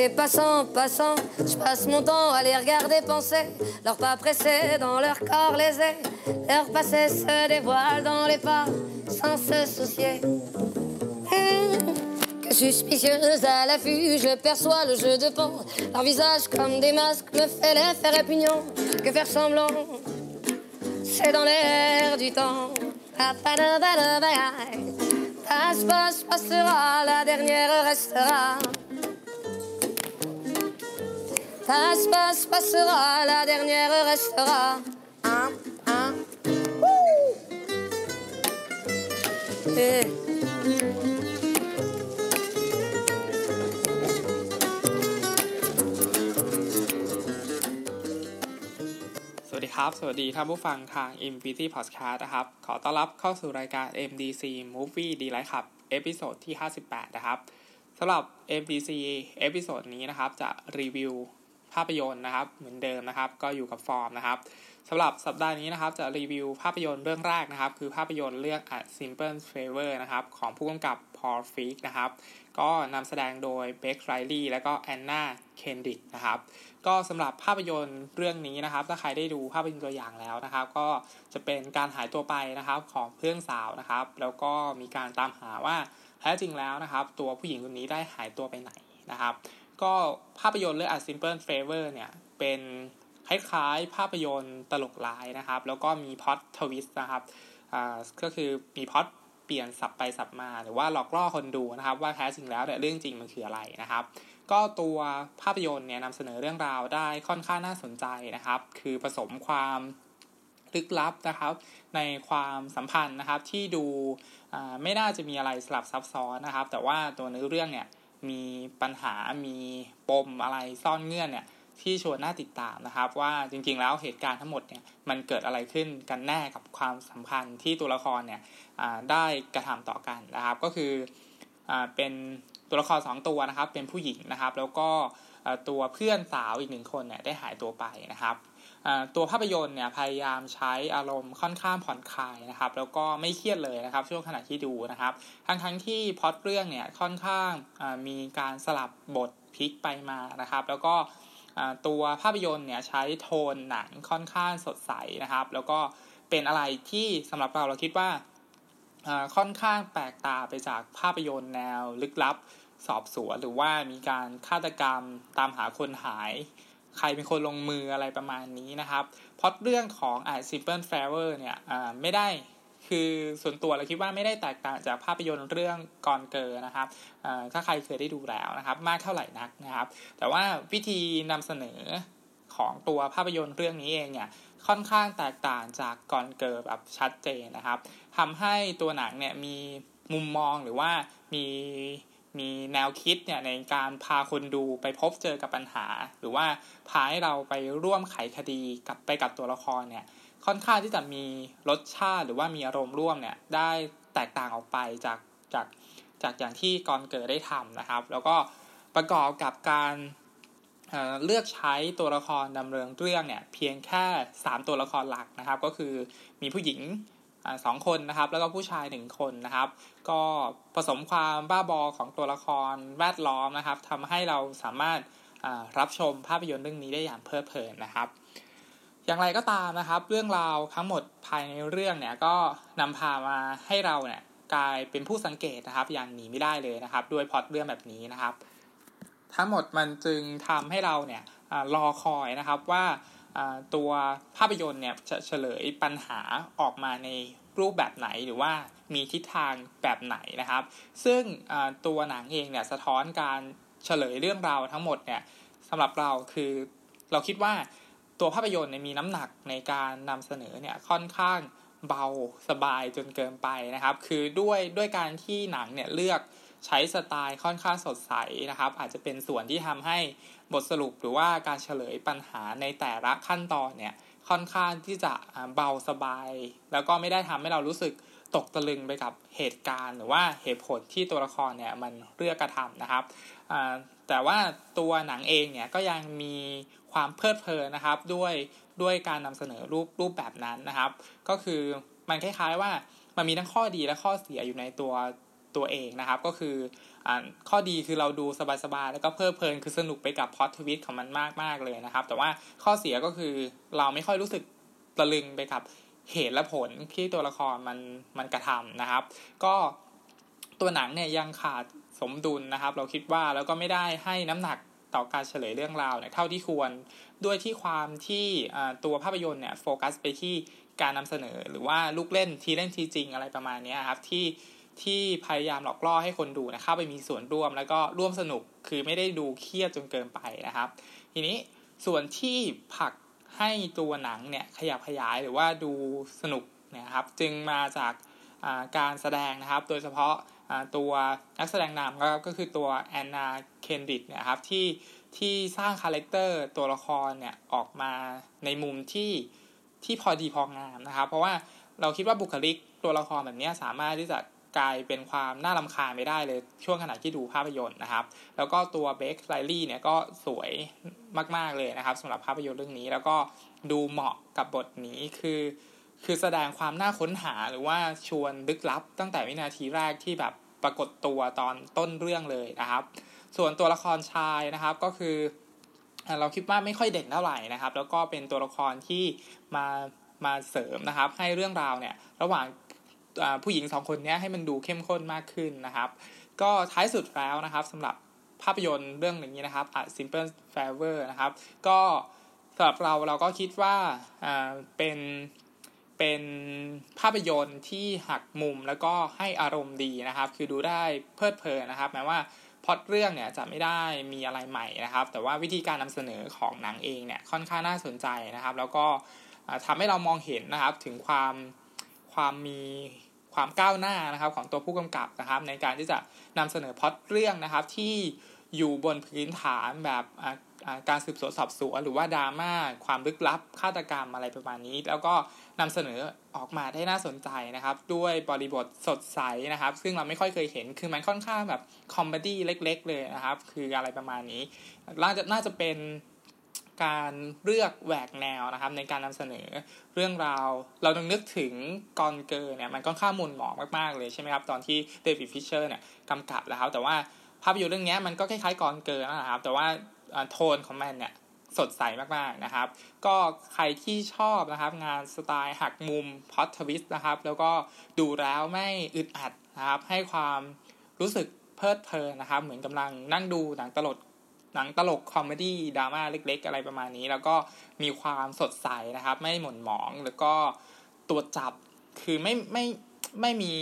Et passant, passant, je passe mon temps à les regarder penser. Leurs pas pressés dans leur corps lésés. Leur passé se dévoile dans les pas sans se soucier. Hum, Que suspicieuse à l'affût, je perçois le jeu de pan. Leur visage comme des masques me fait l'effet répugnant. Que faire semblant, c'est dans l'air du temps. Passe, passe, passera, la dernière restera. Passe, passe, passera, la dernière restera. Un, un. Wouh Eh. สวัสดีครับ สวัสดีท่านผู้ฟังทาง m p t Podcast นะครับ ขอต้อนรับเข้าสู่รายการ MDC Movie d l i g h t ครับ episode ที่ 58 นะครับสำหรับ MDC episode นี้นะครับ จะรีวิวภาพยนตร์นะครับ เหมือนเดิมนะครับ ก็อยู่กับฟอร์มนะครับสำหรับสัปดาห์นี้นะครับจะรีวิวภาพยนตร์เรื่องแรกนะครับ คือภาพยนตร์เรื่อง A Simple Favor นะครับ ของผู้กำกับ Paul Feig นะครับ ก็นำแสดงโดย Blake Lively และก็ Anna Kendrick นะครับ ก็สำหรับภาพยนตร์เรื่องนี้นะครับ ถ้าใครได้ดูภาพยนตร์ตัวอย่างแล้วนะครับ ก็จะเป็นการหายตัวไปนะครับของเพื่อนสาวนะครับ แล้วก็มีการตามหาว่าแท้จริงแล้วนะครับ ตัวผู้หญิงคนนี้ได้หายตัวไปไหนนะครับ ก็ภาพยนตร์เรื่อง A Simple Favor เนี่ยเป็นคล้ายๆ ภาพยนตร์ตลกร้ายนะครับ แล้วก็มีพล็อตทวิสต์นะครับก็คือมีพล็อตเปลี่ยนสับไปสับมา หรือว่าหลอกล่อคนดูนะครับ ว่าแท้จริงแล้วเนี่ยเรื่องจริงมันคืออะไรนะครับ ก็ตัวภาพยนตร์เนี่ยนำเสนอเรื่องราวได้ค่อนข้างน่าสนใจนะครับ คือผสมความลึกลับนะครับ ในความสัมพันธ์นะครับที่ดูไม่น่าจะมีอะไรสลับซับซ้อนนะครับ แต่ว่าตัวเนื้อเรื่องเนี่ย มีปัญหามีปมอะไรซ่อนเงื่อนเนี่ยที่ชวนน่าติดตามนะครับ ว่าจริงๆแล้วเหตุการณ์ทั้งหมดเนี่ยมันเกิดอะไรขึ้นกันแน่กับความสัมพันธ์ที่ตัวละครเนี่ยได้กระทำต่อกันนะครับ ก็คืออเป็นตัวละครสองตัวนะครับ เป็นผู้หญิงนะครับ แล้วก็ตัวเพื่อนสาวอีกหนึ่งคนเนี่ยได้หายตัวไปนะครับ ตัวภาพยนตร์เนี่ยพยายามใช้อารมณ์ค่อนข้างผ่อนคลายนะครับ แล้วก็ไม่เครียดเลยนะครับ ช่วงขณะที่ดูนะครับ ทั้งทั้งๆที่พอตเรื่องเนี่ยค่อนข้างมีการสลับบทพลิกไปมานะครับ แล้วก็ตัวภาพยนตร์เนี่ยใช้โทนหนังค่อนข้างสดใสนะครับ แล้วก็เป็นอะไรที่สำหรับเราเราคิดว่าอ่าค่อนข้างแปลกตาไปจากภาพยนตร์แนวลึกลับสอบสวนหรือว่ามีการฆาตกรรมตามหาคนหาย ใครเป็นคนลงมืออะไรประมาณนี้นะครับเพราะเรื่องของ A Simple Favor เนี่ยอ่าไม่ได้คือส่วนตัวเราคิดว่าไม่ได้แตกต่างจากภาพยนตร์เรื่องกอนเกอร์นะครับอ่าถ้าใครเคยได้ดูแล้วนะครับ มากเท่าไหร่นักนะครับ แต่ว่าวิธีนำเสนอของตัวภาพยนตร์เรื่องนี้เองเนี่ยค่อนข้างแตกต่างจากกอนเกอร์แบบชัดเจนนะครับทำให้ตัวหนังเนี่ยมีมุมมองหรือว่ามี มีแนวคิดเนี่ยในการพาคนดูไปพบเจอกับปัญหา หรือว่าพาให้เราไปร่วมไขคดีกับไปกับตัวละครเนี่ยค่อนข้างที่จะมีรสชาติหรือว่ามีอารมณ์ร่วมเนี่ยได้แตกต่างออกไปจากจากจากอย่างที่กอนเกิดได้ทำนะครับ แล้วก็ประกอบกับการเเลือกใช้ตัวละครดำเนินเรื่องเนี่ยเพียงแค่ 3 ตัวละครหลักนะครับ ก็คือมีผู้หญิง สองคนนะครับ แล้วก็ผู้ชายหนึ่งคนนะครับ ก็ผสมความบ้าบอของตัวละครแวดล้อมนะครับทำให้เราสามารถรับชมภาพยนตร์เรื่องนี้ได้อย่างเพลิดเพลินนะครับ อย่างไรก็ตามนะครับ เรื่องราวทั้งหมดภายในเรื่องเนี่ยก็นำพามาให้เราเนี่ยกลายเป็นผู้สังเกตนะครับ อย่างหนีไม่ได้เลยนะครับ ด้วยพล็อตเรื่องแบบนี้นะครับ ทั้งหมดมันจึงทำให้เราเนี่ยอรอคอยนะครับว่า ตัวภาพยนตร์เนี่ยจะเฉลยปัญหาออกมาในรูปแบบไหนหรือว่ามีทิศทางแบบไหนนะครับ ซึ่งตัวหนังเองเนี่ยสะท้อนการเฉลยเรื่องราวทั้งหมดเนี่ยสำหรับเราคือเราคิดว่าตัวภาพยนตร์เนี่ยมีน้ำหนักในการนำเสนอเนี่ยค่อนข้างเบาสบายจนเกินไปนะครับ คือด้วยด้วยการที่หนังเนี่ยเลือก ใช้สไตล์ค่อนข้างสดใสนะครับ อาจจะเป็นส่วนที่ทำให้บทสรุปหรือว่าการเฉลยปัญหาในแต่ละขั้นตอนเนี่ยค่อนข้างที่จะเบาสบาย แล้วก็ไม่ได้ทำให้เรารู้สึกตกตะลึงไปกับเหตุการณ์ หรือว่าเหตุผลที่ตัวละครเนี่ยมันเลือกกระทำนะครับแต่ว่าตัวหนังเองเนี่ยก็ยังมีความเพลิดเพลินนะครับด้วยด้วยการนำเสนอรูปรูปแบบนั้นนะครับ ก็คือมันคล้ายๆว่ามันมีทั้งข้อดีและข้อเสียอยู่ในตัว ตัวเองนะครับ ก็คืออข้อดีคือเราดูสบายๆแล้วก็เพลิดเพลินคือสนุกไปกับพอดทวิตของมันมากๆเลยนะครับ แต่ว่าข้อเสียก็คือเราไม่ค่อยรู้สึกตะลึงไปกับเหตุและผลที่ตัวละครมันมันกระทำนะครับ ก็ตัวหนังเนี่ยยังขาดสมดุลนะครับ เราคิดว่าแล้วก็ไม่ได้ให้น้ำหนักต่อการเฉลยเรื่องราวเนี่ยเท่าที่ควรด้วยที่ความที่ตัวภาพยนตร์เนี่ยโฟกัสไปที่การนำเสนอหรือว่าลูกเล่นทีเล่นทีจริงอะไรประมาณนี้ครับที่ ที่พยายามหลอกล่อให้คนดูนะเข้าไปมีส่วนร่วมแล้วก็ร่วมสนุกคือไม่ได้ดูเครียดจนเกินไปนะครับ ทีนี้ส่วนที่ผักให้ตัวหนังเนี่ยขยับขยายหรือว่าดูสนุกนะครับ จึงมาจากการแสดงนะครับ โดยเฉพาะตัวนักแสดงนำก็คือตัวแอนนาKendrick นะครับที่ที่สร้าง character ตัวละครเนี่ยออกมาในมุมที่ที่พอดีพองามนะครับ เพราะว่าเราคิดว่าบุคลิกตัวละครแบบนี้สามารถที่จะ กลายเป็นความน่ารำคาญไม่ได้เลยช่วงขณะที่ดูภาพยนตร์นะครับ แล้วก็ตัว Blake Lively เนี่ยก็สวยมากๆเลยนะครับสำหรับภาพยนตร์เรื่องนี้ แล้วก็ดูเหมาะกับบทนี้คือคือแสดงความน่าค้นหาหรือว่าชวนลึกลับ ตั้งแต่วินาทีแรกที่แบบปรากฏตัวตอนต้นเรื่องเลยนะครับ ส่วนตัวละครชายนะครับก็คือ เราคิดว่าไม่ค่อยเด่นเท่าไหร่นะครับ แล้วก็เป็นตัวละครที่มามาเสริมนะครับ ให้เรื่องราวเนี่ยระหว่าง ผู้หญิงสองคนนี้ให้มันดูเข้มข้นมากขึ้นนะครับ ก็ท้ายสุดแล้วนะครับสำหรับภาพยนตร์เรื่องอย่างนี้นะครับ Simple Favor นะครับ ก็สำหรับเราเราก็คิดว่าเป็นเป็นภาพยนตร์ที่หักมุมแล้วก็ให้อารมณ์ดีนะครับ คือดูได้เพลิดเพลินนะครับแม้ว่าพอดเรื่องเนี่ยจะไม่ได้มีอะไรใหม่นะครับ แต่ว่าวิธีการนำเสนอของหนังเองเนี่ยค่อนข้างน่าสนใจนะครับ แล้วก็ทำให้เรามองเห็นนะครับถึงความความมี ความก้าวหน้านะครับของตัวผู้กำกับนะครับ ในการที่จะนำเสนอพอดเรื่องนะครับ ที่อยู่บนพื้นฐานแบบการสืบสวนสอบสวน หรือว่าดราม่าความลึกลับฆาตกรรมอะไรประมาณนี้ แล้วก็นำเสนอออกมาได้น่าสนใจนะครับ ด้วยบริบทสดใสนะครับ ซึ่งเราไม่ค่อยเคยเห็นคือมันค่อนข้างแบบ comedy เล็ก ๆ เลยนะครับ คืออะไรประมาณนี้น่าจะน่าจะเป็น การเลือกแหวกแนวนะครับ ในการนำเสนอเรื่องราว เราต้องนึกถึง Gone Girl เนี่ยมันค่อนข้างหม่นหมองมากๆเลยใช่ไหมครับ ตอนที่ David Fincher เนี่ยกำกับแล้วแต่ว่าภาพยนตร์เรื่องนี้มันก็คล้ายๆ Gone Girl นะครับ แต่ว่าโทนของมันเนี่ยสดใสมากๆนะครับ ก็ใครที่ชอบนะครับ งานสไตล์หักมุม plot twist นะครับ แล้วก็ดูแล้วไม่อึดอัดนะครับ ให้ความรู้สึกเพลิดเพลินนะครับ เหมือนกำลังนั่งดูหนังตลก หนังตลก comedy drama เล็ก ๆ อะไรประมาณนี้ แล้วก็มีความสดใสนะครับ ไม่หม่นหมองแล้วก็ตรวจจับคือไม่ไม่ไม่มี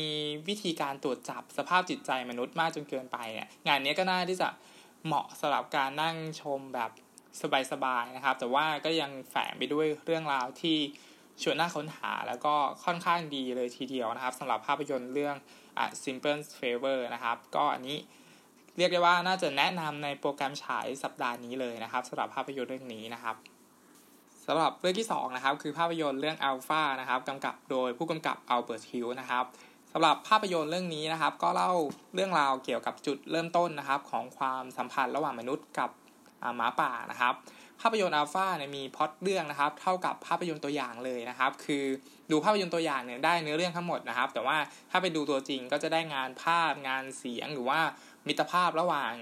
วิธีการตรวจจับสภาพจิตใจมนุษย์มากจนเกินไปเนี่ยงานนี้ก็น่าที่จะเหมาะสำหรับการนั่งชมแบบสบายๆนะครับ แต่ว่าก็ยังแฝงไปด้วยเรื่องราวที่ชวนน่าค้นหาแล้วก็ค่อนข้างดีเลยทีเดียวนะครับสำหรับภาพยนตร์เรื่อง A Simple Favor นะครับ ก็อันนี้ เรียกได้ว่าน่าจะแนะนำในโปรแกรมฉายสัปดาห์นี้เลยนะครับสำหรับภาพยนตร์เรื่องนี้นะครับสำหรับเรื่องที่2นะครับคือภาพยนตร์เรื่องอัลฟานะครับกำกับโดยผู้กำกับ Albert Hughes นะครับสำหรับภาพยนตร์เรื่องนี้นะครับ ก็เล่าเรื่องราวเกี่ยวกับจุดเริ่มต้นนะครับ ของความสัมพันธ์ระหว่างมนุษย์กับหมาป่านะครับ ภาพยนตร์อัลฟาเนี่ยมีพอดเรื่องนะครับ เท่ากับภาพยนตร์ตัวอย่างเลยนะครับ คือดูภาพยนตร์ตัวอย่างเนี่ยได้เนื้อเรื่องทั้งหมดนะครับ แต่ว่าถ้าไปดูตัวจริงก็จะได้งานภาพงานเสียงหรือว่า มิตรภาพระหว่าง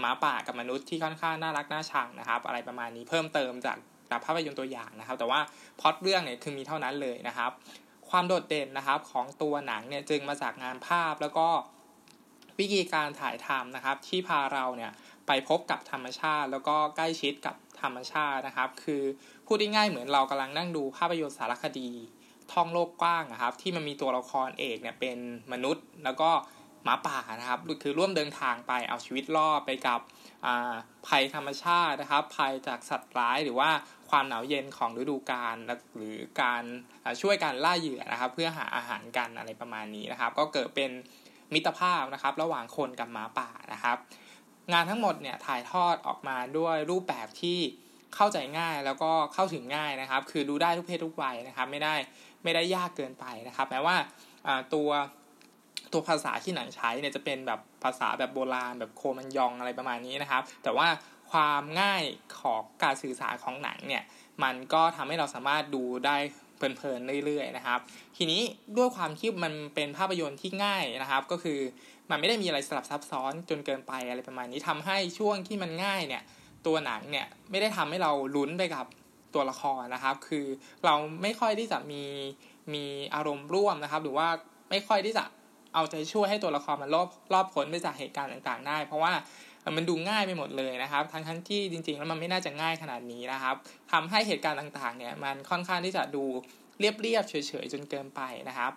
หมาป่ากับมนุษย์ที่ค่อนข้างน่ารักน่าชังนะครับ อะไรประมาณนี้เพิ่มเติมจากภาพยนตร์ตัวอย่างนะครับ แต่ว่าพอดเรื่องเนี่ยคือมีเท่านั้นเลยนะครับ ความโดดเด่นนะครับของตัวหนังเนี่ยจึงมาจากงานภาพแล้วก็วิธีการถ่ายทำนะครับ ที่พาเราเนี่ยไปพบกับธรรมชาติ แล้วก็ใกล้ชิดกับธรรมชาตินะครับ คือพูดง่ายๆเหมือนเรากำลังนั่งดูภาพยนตร์สารคดีท่องโลกกว้างนะครับ ที่มันมีตัวละครเอกเนี่ยเป็นมนุษย์ แล้วก็ หมาป่านะครับคือร่วมเดินทางไปเอาชีวิตรอดไปกับภัยธรรมชาตินะครับ ภัยจากสัตว์ร้ายหรือว่าความหนาวเย็นของฤดูกาลหรือการช่วยการล่าเหยื่อนะครับ เพื่อหาอาหารกันอะไรประมาณนี้นะครับ ก็เกิดเป็นมิตรภาพนะครับ ระหว่างคนกับหมาป่านะครับ งานทั้งหมดเนี่ยถ่ายทอดออกมาด้วยรูปแบบที่เข้าใจง่ายแล้วก็เข้าถึงง่ายนะครับ คือดูได้ทุกเพศทุกวัยนะครับ ไม่ได้ไม่ได้ยากเกินไปนะครับแม้ว่าตัว ตัวภาษาที่หนังใช้เนี่ยจะเป็นแบบภาษาแบบโบราณแบบโคมันยองอะไรประมาณนี้นะครับ แต่ว่าความง่ายของการสื่อสารของหนังเนี่ยมันก็ทำให้เราสามารถดูได้เพลินๆเรื่อยๆนะครับ ทีนี้ด้วยความที่มันเป็นภาพยนตร์ที่ง่ายนะครับ ก็คือมันไม่ได้มีอะไรสลับซับซ้อนจนเกินไปอะไรประมาณนี้ทำให้ช่วงที่มันง่ายเนี่ยตัวหนังเนี่ยไม่ได้ทำให้เราลุ้นไปกับตัวละครนะครับ คือเราไม่ค่อยที่จะมีมีอารมณ์ร่วมนะครับ หรือว่าไม่ค่อยที่จะ เอาใจช่วยให้ตัวละครมันรอบรอบพ้นไปจากเหตุการณ์ต่างๆ ได้ เพราะว่ามันดูง่ายไปหมดเลยนะครับ ทั้งทั้งที่จริง ๆ แล้วมันไม่น่าจะง่ายขนาดนี้นะครับทำให้เหตุการณ์ต่างๆ เนี่ยมันค่อนข้างที่จะดูเรียบๆเฉยๆจนเกินไปนะครับ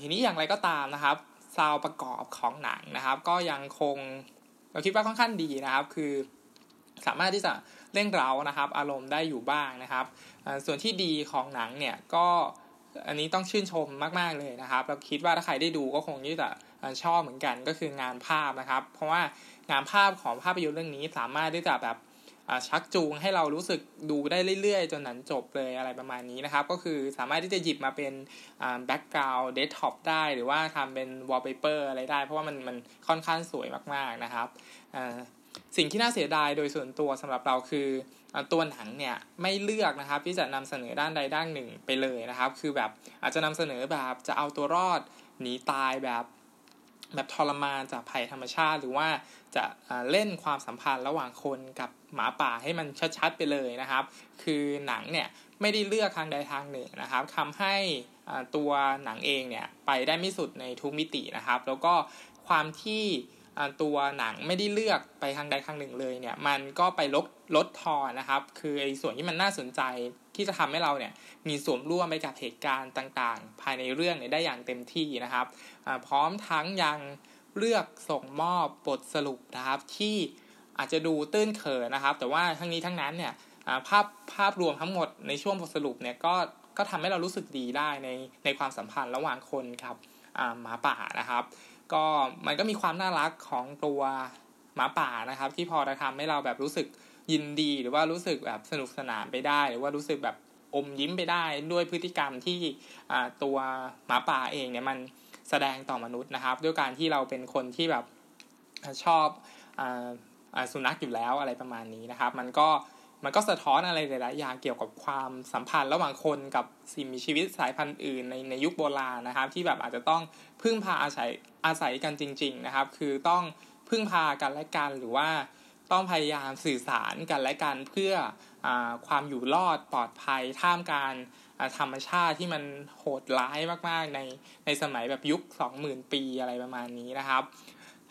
ทีนี้อย่างไรก็ตามนะครับซาวประกอบของหนังนะครับ ก็ยังคงเราคิดว่าค่อนข้างดีนะครับ คือสามารถที่จะเล่นเร้านะครับ อารมณ์ได้อยู่บ้างนะครับ ส่วนที่ดีของหนังเนี่ยก็ อันนี้ต้องชื่นชมมาก ๆ เลยนะครับ เราคิดว่าถ้าใครได้ดูก็คงที่จะชอบเหมือนกันก็คืองานภาพนะครับ เพราะว่างานภาพของภาพยนตร์เรื่องนี้สามารถที่จะแบบชักจูงให้เรารู้สึกดูได้เรื่อย ๆ จนหนังจบเลยอะไรประมาณนี้นะครับ ก็คือสามารถที่จะหยิบมาเป็น background desktop ได้หรือว่าทำเป็นวอลเปเปอร์อะไรได้ เพราะว่ามันมันค่อนข้างสวยมากๆนะครับ สิ่งที่น่าเสียดายโดยส่วนตัวสำหรับเราคือตัวหนังเนี่ยไม่เลือกนะครับที่จะนำเสนอด้านใดด้านหนึ่งไปเลยนะครับ คือแบบอาจจะนำเสนอแบบจะเอาตัวรอดหนีตายแบบแบบทรมานจากภัยธรรมชาติ หรือว่าจะเล่นความสัมพันธ์ระหว่างคนกับหมาป่าให้มันชัดๆไปเลยนะครับ คือหนังเนี่ยไม่ได้เลือกทางใดทางหนึ่งนะครับทำให้ตัวหนังเองเนี่ยไปได้ไม่สุดในทุกมิตินะครับ แล้วก็ความที่ ตัวหนังไม่ได้เลือกไปทางใดทางหนึ่งเลยเนี่ย มันก็ไปลดลดทอนนะครับ คือไอ้ส่วนที่มันน่าสนใจที่จะทำให้เราเนี่ยมีส่วนร่วมไปกับเหตุการณ์ต่างๆ ภายในเรื่องเนี่ยได้อย่างเต็มที่นะครับ พร้อมทั้งยังเลือกส่งมอบบทสรุปนะครับที่อาจจะดูตื้นเขินนะครับ แต่ว่าทั้งนี้ทั้งนั้นเนี่ยภาพภาพรวมทั้งหมดในช่วงบทสรุปเนี่ยก็ก็ทำให้เรารู้สึกดีได้ในในความสัมพันธ์ระหว่างคนกับหมาป่านะครับ ก็มันก็มีความน่ารักของตัวหมาป่านะครับ ที่พอจะทำให้เราแบบรู้สึกยินดีหรือว่ารู้สึกแบบสนุกสนานไปได้ หรือว่ารู้สึกแบบอมยิ้มไปได้ด้วยพฤติกรรมที่ตัวหมาป่าเองเนี่ยมันแสดงต่อมนุษย์นะครับ ด้วยการที่เราเป็นคนที่แบบชอบสุนัขอยู่แล้วอะไรประมาณนี้นะครับ มันก็ มันก็สะท้อนอะไรหลายๆอย่างเกี่ยวกับความสัมพันธ์ระหว่างคนกับสิ่งมีชีวิตสายพันธุ์อื่นในในยุคโบราณนะครับ ที่แบบอาจจะต้องพึ่งพาอาศัยอาศัยกันจริง ๆนะครับ คือต้องพึ่งพากันและกันหรือว่าต้องพยายามสื่อสารกันและกันเพื่ออความอยู่รอดปลอดภัยท่ามกลางธรรมชาติที่มันโหดร้ายมากๆ ในในสมัยแบบยุค 20,000 ปีอะไรประมาณนี้นะครับ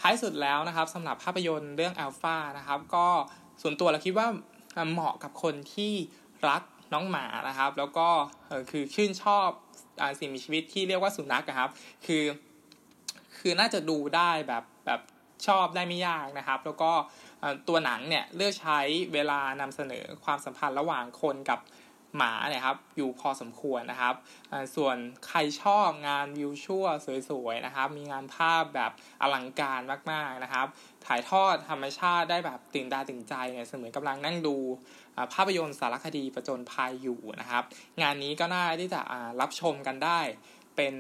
ท้ายสุดแล้วนะครับสำหรับภาพยนตร์เรื่องอัลฟานะครับ ก็ส่วนตัวเราคิดว่า เหมาะกับคนที่รักน้องหมานะครับ แล้วก็คือชื่นชอบอสิ่งมีชีวิตที่เรียกว่าสุนัขครับ คือ คือน่าจะดูได้แบบแบบชอบได้ไม่ยากนะครับ แล้วก็ตัวหนังเนี่ยเลือกใช้เวลานำเสนอความสัมพันธ์ระหว่างคนกับ หมาเนี่ยครับอยู่พอสมควรนะครับ ส่วนใครชอบงานวิวชั่วสวยๆนะครับ มีงานภาพแบบอลังการมากๆนะครับ ถ่ายทอดธรรมชาติได้แบบตื่นตาตื่นใจเนี่ยเสมือนกำลังนั่งดูภาพยนตร์สารคดีประจนภัยอยู่นะครับ งานนี้ก็น่าที่จะรับชมกันได้ เป็น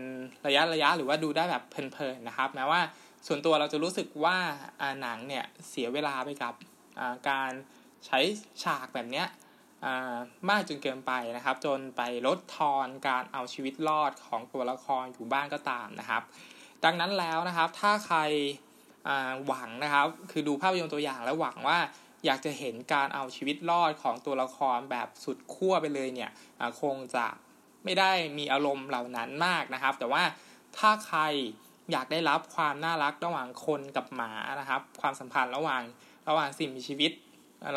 ระยะระยะหรือว่าดูได้แบบเพลินๆนะครับแม้ว่าส่วนตัวเราจะรู้สึกว่าหนังเนี่ยเสียเวลาไปกับการใช้ฉากแบบเนี้ย มากจนเกินไปนะครับ จนไปลดทอนการเอาชีวิตรอดของตัวละครอยู่บ้างก็ตามนะครับ ดังนั้นแล้วนะครับถ้าใครหวังนะครับ คือดูภาพยนตร์ตัวอย่างแล้วหวังว่าอยากจะเห็นการเอาชีวิตรอดของตัวละครแบบสุดขั้วไปเลยเนี่ยคงจะไม่ได้มีอารมณ์เหล่านั้นมากนะครับ แต่ว่าถ้าใครอยากได้รับความน่ารักระหว่างคนกับหมานะครับ ความสัมพันธ์ระหว่างระหว่างสิ่งมีชีวิต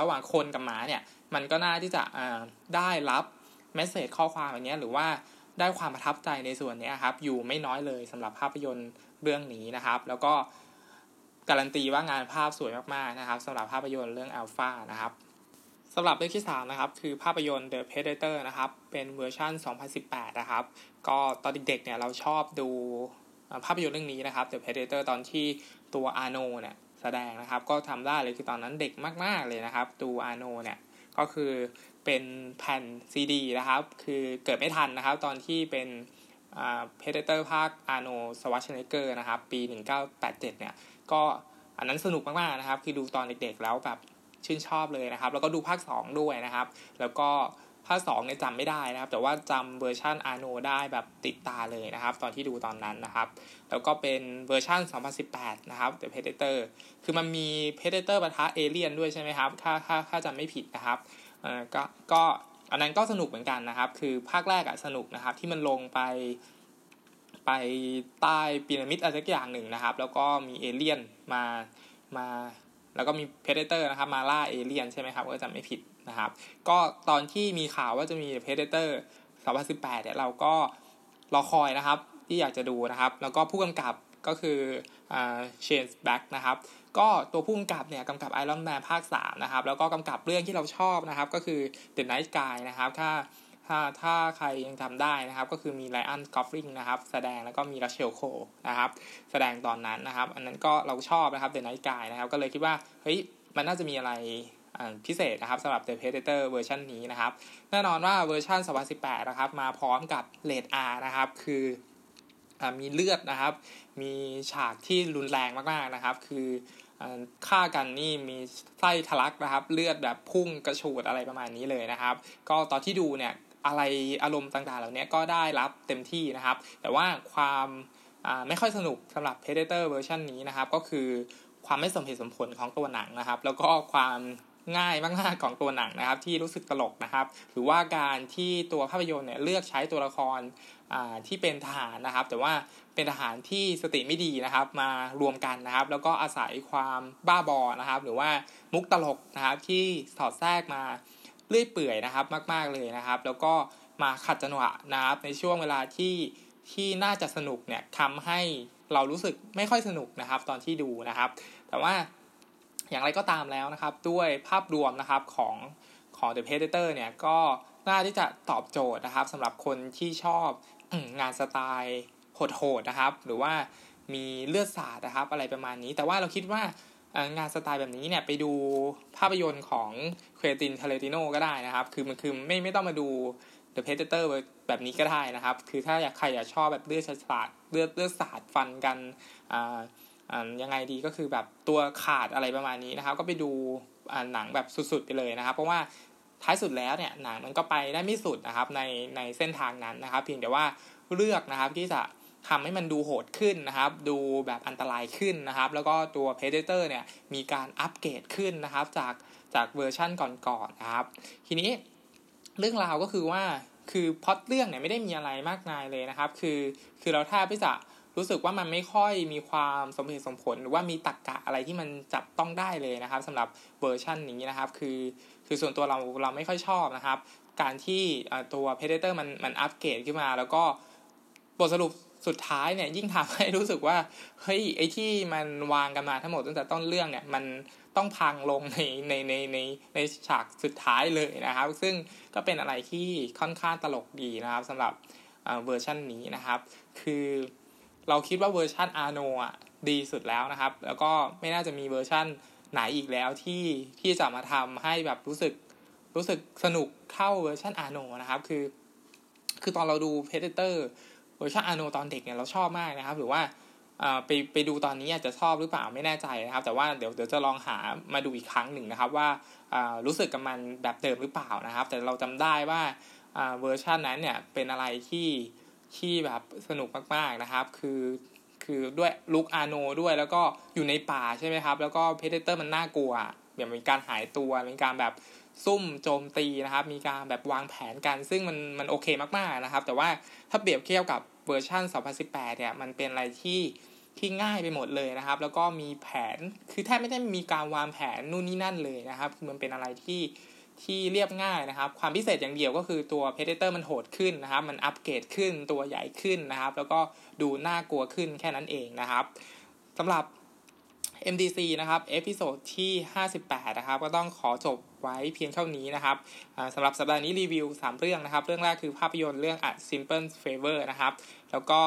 ระหว่างคนกับหมาเนี่ย มันก็น่าที่จะได้รับเมสเซจข้อความแบบนี้หรือว่าได้ความประทับใจในส่วนนี้ครับ อยู่ไม่น้อยเลยสำหรับภาพยนตร์เรื่องนี้นะครับ แล้วก็การันตีว่างานภาพสวยมากๆนะครับสำหรับภาพยนตร์เรื่องอัลฟานะครับสำหรับเรื่องที่ 3 นะครับ คือภาพยนตร์ The Predator นะครับ เป็นเวอร์ชัน2018 นะครับ ก็ตอนเด็กๆเนี่ยเราชอบดูภาพยนตร์เรื่องนี้นะครับ The Predator ตอนที่ตัวอาโนเนี่ยแสดงนะครับ ก็ทำได้เลยคือตอนนั้นเด็กมากๆเลยนะครับ ตัวอาโนเนี่ย ก็คือเป็นแผ่นซีดีนะครับ คือเกิดไม่ทันนะครับ ตอนที่เป็นPredator ภาค Arnold Schwarzenegger นะครับ ปี 1987 เนี่ย ก็อันนั้นสนุกมากๆนะครับ คือดูตอนเด็กๆแล้วแบบชื่นชอบเลยนะครับ แล้วก็ดูภาค 2 ด้วยนะครับ แล้วก็ ภาคสองเนี่ยจำไม่ได้นะครับ แต่ว่าจำเวอร์ชันอาโนได้แบบติดตาเลยนะครับ ตอนที่ดูตอนนั้นนะครับ แล้วก็เป็นเวอร์ชัน2018 นะครับ The Predator คือมันมี Predator ปะทะเอเลี่ยนด้วยใช่ไหมครับถ้าถ้าถ้าจำไม่ผิดนะครับเอ่อก็ก็อันนั้นก็สนุกเหมือนกันนะครับ คือภาคแรกอะสนุกนะครับที่มันลงไปไปใต้พีระมิดอะไรสักอย่างหนึ่งนะครับ แล้วก็มีเอเลี่ยนมามา แล้วก็มี Predator นะครับมาล่าเอเลี่ยนใช่ไหมครับถ้าจำไม่ผิด นะครับ ก็ตอนที่มีข่าวว่าจะมี Predator 2018เนี่ยเราก็รอคอยนะครับที่อยากจะดูนะครับ แล้วก็ผู้กำกับก็คือ Shane Black นะครับ ก็ตัวผู้กำกับเนี่ยกำกับ Iron Man ภาค 3 นะครับ แล้วก็กำกับเรื่องที่เราชอบนะครับ ก็คือ The Nice Guys นะครับ ถ้าถ้าถ้าใครยังจำได้นะครับ ก็คือมี Ryan Gosling นะครับ แสดงแล้วก็มี Russell Crowe นะครับ แสดงตอนนั้นนะครับ อันนั้นก็เราชอบนะครับ The Nice Guys นะครับ ก็เลยคิดว่า เฮ้ย มันน่าจะมีอะไร พิเศษนะครับสำหรับ The Predator เวอร์ชันนี้นะครับแน่นอนว่าเวอร์ชัน2018 นะครับมาพร้อมกับเลด R นะครับคือมีเลือดนะครับ มีฉากที่รุนแรงมากๆนะครับ คือฆ่ากันนี่มีไส้ทะลักนะครับ เลือดแบบพุ่งกระฉูดอะไรประมาณนี้เลยนะครับ ก็ตอนที่ดูเนี่ยอะไรอารมณ์ต่างๆ เหล่านี้ก็ได้รับเต็มที่นะครับ แต่ว่าความไม่ค่อยสนุกสำหรับ Predator เวอร์ชันนี้นะครับ ก็คือความไม่สมเหตุสมผลของตัวหนังนะครับ แล้วก็ความ ง่ายมากๆของตัวหนังนะครับ ที่รู้สึกตลกนะครับ หรือว่าการที่ตัวภาพยนตร์เนี่ยเลือกใช้ตัวละครที่เป็นทหารนะครับ แต่ว่าเป็นทหารที่สติไม่ดีนะครับ มารวมกันนะครับ แล้วก็อาศัยความบ้าบอนะครับ หรือว่ามุกตลกนะครับที่สอดแทรกมาเลื่อยเปื่อยนะครับมาก ๆเลยนะครับ แล้วก็มาขัดจังหวะนะครับ ในช่วงเวลาที่ที่น่าจะสนุกเนี่ยทำให้เรารู้สึกไม่ค่อยสนุกนะครับ ตอนที่ดูนะครับ แต่ว่า อย่างไรก็ตามแล้วนะครับ ด้วยภาพรวมนะครับของของ The Predator เนี่ยก็น่าที่จะตอบโจทย์นะครับสำหรับคนที่ชอบงานสไตล์โหดๆนะครับ หรือว่ามีเลือดสาดนะครับ อะไรประมาณนี้ แต่ว่าเราคิดว่างานสไตล์แบบนี้เนี่ยไปดูภาพยนตร์ของเควิตินทาเลติโนก็ได้นะครับ คือมันคือไม่ไม่ต้องมาดู The Predator แบบนี้ก็ได้นะครับ คือถ้าอยากใครอยากชอบแบบเลือดสาดเลือดเลือดสาดฟันกันอ่า ยังไงดีก็คือแบบตัวขาดอะไรประมาณนี้นะครับ ก็ไปดูหนังแบบสุดๆไปเลยนะครับ เพราะว่าท้ายสุดแล้วเนี่ยหนังมันก็ไปได้ไม่สุดนะครับในในเส้นทางนั้นนะครับ เพียงแต่ว่าเลือกนะครับที่จะทำให้มันดูโหดขึ้นนะครับ ดูแบบอันตรายขึ้นนะครับ แล้วก็ตัว Predator เนี่ยมีการอัปเกรดขึ้นนะครับ จากจากเวอร์ชั่นก่อนๆนะครับ ทีนี้เรื่องราวก็คือว่าคือพอดเรื่องเนี่ยไม่ได้มีอะไรมากมายเลยนะครับ คือคือเราแทบที่จะ รู้สึกว่ามันไม่ค่อยมีความสมเหตุสมผล หรือว่ามีตรกกะอะไรที่มันจับต้องได้เลยนะครับสำหรับเวอร์ชันนี้นะครับ คือคือส่วนตัวเราเราไม่ค่อยชอบนะครับ การที่ตัว Predator มันมันอัปเกรดขึ้นมา แล้วก็บทสรุปสุดท้ายเนี่ยยิ่งทำให้รู้สึกว่าเฮ้ยไอ้ที่มันวางกันมาทั้งหมดตั้งแต่ต้นเรื่องเนี่ยมันต้องพังลงในในในในในฉากสุดท้ายเลยนะครับ ซึ่งก็เป็นอะไรที่ค่อนข้างตลกดีนะครับสำหรับเวอร์ชันนี้นะครับ คือ เราคิดว่าเวอร์ชันอาโนอะดีสุดแล้วนะครับ แล้วก็ไม่น่าจะมีเวอร์ชันไหนอีกแล้วที่ที่จะมาทำให้แบบรู้สึกรู้สึกสนุกเท่าเวอร์ชัน Arnold นะครับ คือ คือตอนเราดู Predator เวอร์ชัน Arnold ตอนเด็กเนี่ยเราชอบมากนะครับ หรือว่าไปไปดูตอนนี้อาจจะชอบหรือเปล่าไม่แน่ใจนะครับ แต่ว่าเดี๋ยวเดี๋ยวจะลองหามาดูอีกครั้งหนึ่งนะครับว่ารู้สึกกับมันแบบเดิมหรือเปล่านะครับ แต่เราจำได้ว่าเวอร์ชันนั้นเนี่ยเป็นอะไรที่ ที่แบบสนุกมากๆนะครับ คือคือด้วยลุงอาร์โนลด์ด้วยแล้วก็อยู่ในป่าใช่ไหมครับ แล้วก็ Predator มันน่ากลัวแบบมีการหายตัวมีการแบบซุ่มโจมตีนะครับ มีการแบบวางแผนกัน ซึ่งมันมันโอเคมากๆนะครับ แต่ว่าถ้าเปรียบเทียบกับเวอร์ชัน2018 เนี่ย มันเป็นอะไรที่ที่ง่ายไปหมดเลยนะครับ แล้วก็มีแผน คือแทบไม่ได้มีการวางแผนนู่นนี่นั่นเลยนะครับ คือมันเป็นอะไรที่ ที่เรียบง่ายนะครับ ความพิเศษอย่างเดียวก็คือตัว Predator มันโหดขึ้นนะครับ มันอัปเกรดขึ้นตัวใหญ่ขึ้นนะครับ แล้วก็ดูน่ากลัวขึ้นแค่นั้นเองนะครับสำหรับ MDC นะครับ episode ที่ 58 นะครับ ก็ต้องขอจบไว้เพียงเท่านี้นะครับสำหรับสัปดาห์นี้รีวิว 3 เรื่องนะครับ เรื่องแรกคือภาพยนตร์เรื่อง A Simple Favor นะครับ แล้วก็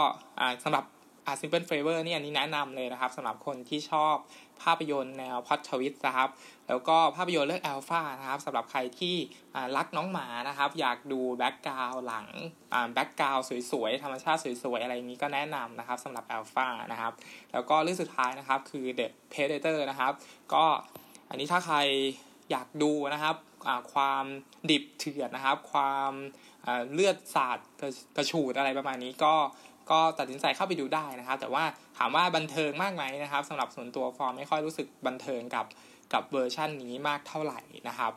สำหรับ A Simple Favor นี่อันนี้แนะนำเลยนะครับสำหรับคนที่ชอบ ภาพยนตร์แนวพอดทวิตนะครับ แล้วก็ภาพยนตร์เรื่องอัลฟานะครับสำหรับใครที่รักน้องหมานะครับ อยากดูแบ็กกราวหลังแบ็กกราวสวยๆ ธรรมชาติสวยๆ อะไรนี้ก็แนะนำนะครับสำหรับอัลฟานะครับ แล้วก็เรื่องสุดท้ายนะครับคือ The Predator นะครับ ก็อันนี้ถ้าใครอยากดูนะครับความดิบเถื่อนนะครับ ความเลือดสาดกระฉูดอะไรประมาณนี้ก็ ก็ตัดสินใจเข้าไปดูได้นะครับ แต่ว่าถามว่าบันเทิงมากไหมนะครับสำหรับส่วนตัวฟอร์มไม่ค่อยรู้สึกบันเทิงกับกับเวอร์ชั่นนี้มากเท่าไหร่นะครับ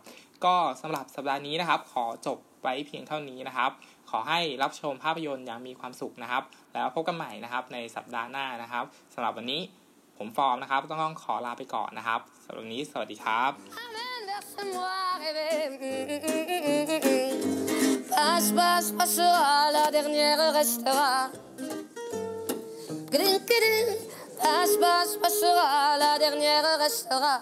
ก็สำหรับสัปดาห์นี้นะครับ ขอจบไว้เพียงเท่านี้นะครับ ขอให้รับชมภาพยนตร์อย่างมีความสุขนะครับ แล้วพบกันใหม่นะครับในสัปดาห์หน้านะครับสำหรับวันนี้ผมฟอร์มนะครับ ต้องต้องขอลาไปก่อนนะครับสำหรับวันนี้สวัสดีครับ Passe, passe, passera, la dernière restera. Passe, passe, passera, la dernière restera.